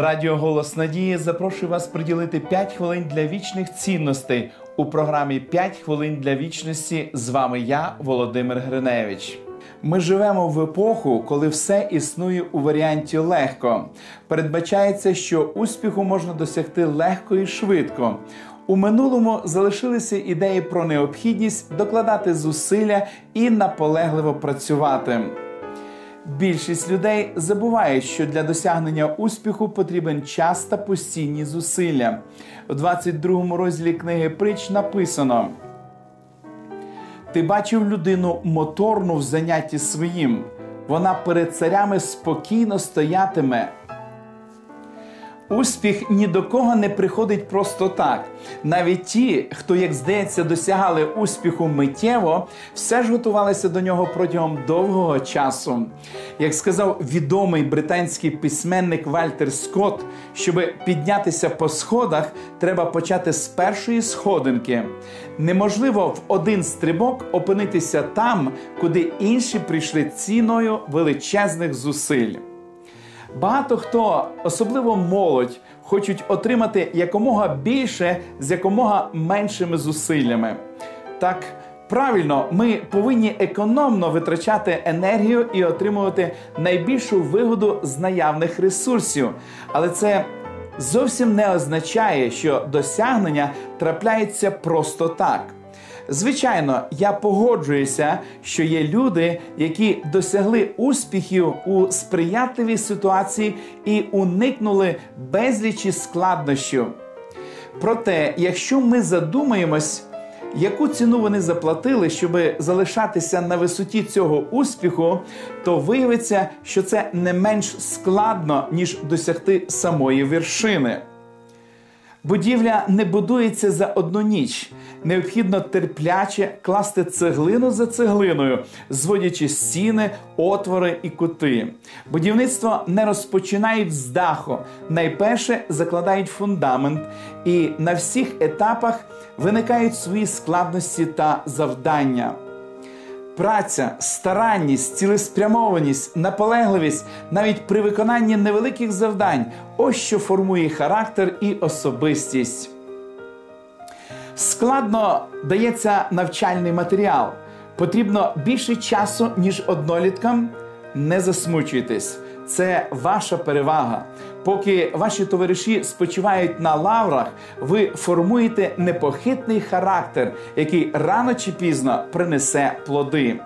Радіо Голос Надії запрошує вас приділити 5 хвилин для вічних цінностей у програмі «5 хвилин для вічності. З вами я, Володимир Гриневич. Ми живемо в епоху, коли все існує у варіанті легко. Передбачається, що успіху можна досягти легко і швидко. У минулому залишилися ідеї про необхідність докладати зусилля і наполегливо працювати. Більшість людей забувають, що для досягнення успіху потрібен час та постійні зусилля. У 22 розділі книги Притч написано: Ти бачив людину моторну в занятті своїм. Вона перед царями спокійно стоятиме. Успіх ні до кого не приходить просто так. Навіть ті, хто, як здається, досягали успіху миттєво, все ж готувалися до нього протягом довгого часу. Як сказав відомий британський письменник Вальтер Скотт, щоб піднятися по сходах, треба почати з першої сходинки. Неможливо в один стрибок опинитися там, куди інші прийшли ціною величезних зусиль. Багато хто, особливо молодь, хочуть отримати якомога більше з якомога меншими зусиллями. Так правильно, ми повинні економно витрачати енергію і отримувати найбільшу вигоду з наявних ресурсів. Але це зовсім не означає, що досягнення трапляються просто так. Звичайно, я погоджуюся, що є люди, які досягли успіхів у сприятливій ситуації і уникнули безлічі складнощів. Проте, якщо ми задумаємось, яку ціну вони заплатили, щоб залишатися на висоті цього успіху, то виявиться, що це не менш складно, ніж досягти самої вершини. Будівля не будується за одну ніч. Необхідно терпляче класти цеглину за цеглиною, зводячи стіни, отвори і кути. Будівництво не розпочинають з даху. Найперше закладають фундамент, і на всіх етапах виникають свої складності та завдання. Праця, старанність, цілеспрямованість, наполегливість навіть при виконанні невеликих завдань ось що формує характер і особистість. Складно дається навчальний матеріал. Потрібно більше часу, ніж одноліткам. Не засмучуйтесь, це ваша перевага. Поки ваші товариші спочивають на лаврах, ви формуєте непохитний характер, який рано чи пізно принесе плоди.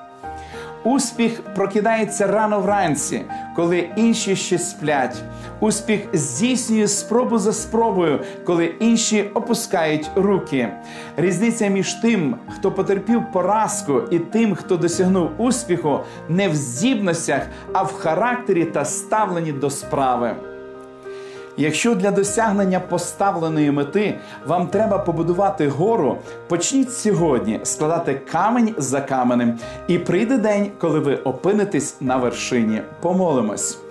Успіх прокидається рано вранці, коли інші ще сплять. Успіх здійснює спробу за спробою, коли інші опускають руки. Різниця між тим, хто потерпів поразку, і тим, хто досягнув успіху, не в здібностях, а в характері та ставленні до справи. Якщо для досягнення поставленої мети вам треба побудувати гору, почніть сьогодні складати камень за каменем, і прийде день, коли ви опинитесь на вершині. Помолимось.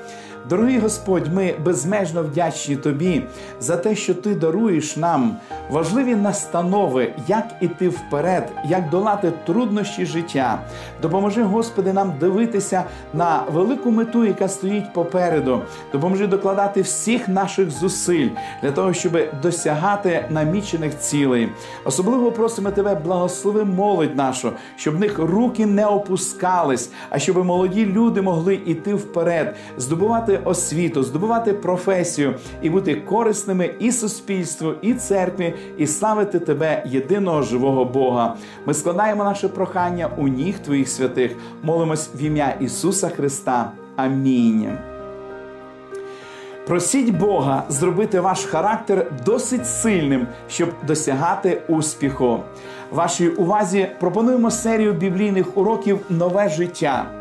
Дорогий Господь, ми безмежно вдячні Тобі за те, що Ти даруєш нам важливі настанови, як іти вперед, як долати труднощі життя. Допоможи, Господи, нам дивитися на велику мету, яка стоїть попереду. Допоможи докладати всіх наших зусиль для того, щоб досягати намічених цілей. Особливо просимо Тебе, благослови молодь нашу, щоб в них руки не опускались, а щоб молоді люди могли йти вперед, здобувати освіту, здобувати професію і бути корисними і суспільству, і церкві, і славити тебе, єдиного живого Бога. Ми складаємо наше прохання у ніг Твоїх святих, молимось в ім'я Ісуса Христа. Амінь. Просіть Бога зробити ваш характер досить сильним, щоб досягати успіху. Вашій увазі пропонуємо серію біблійних уроків Нове життя.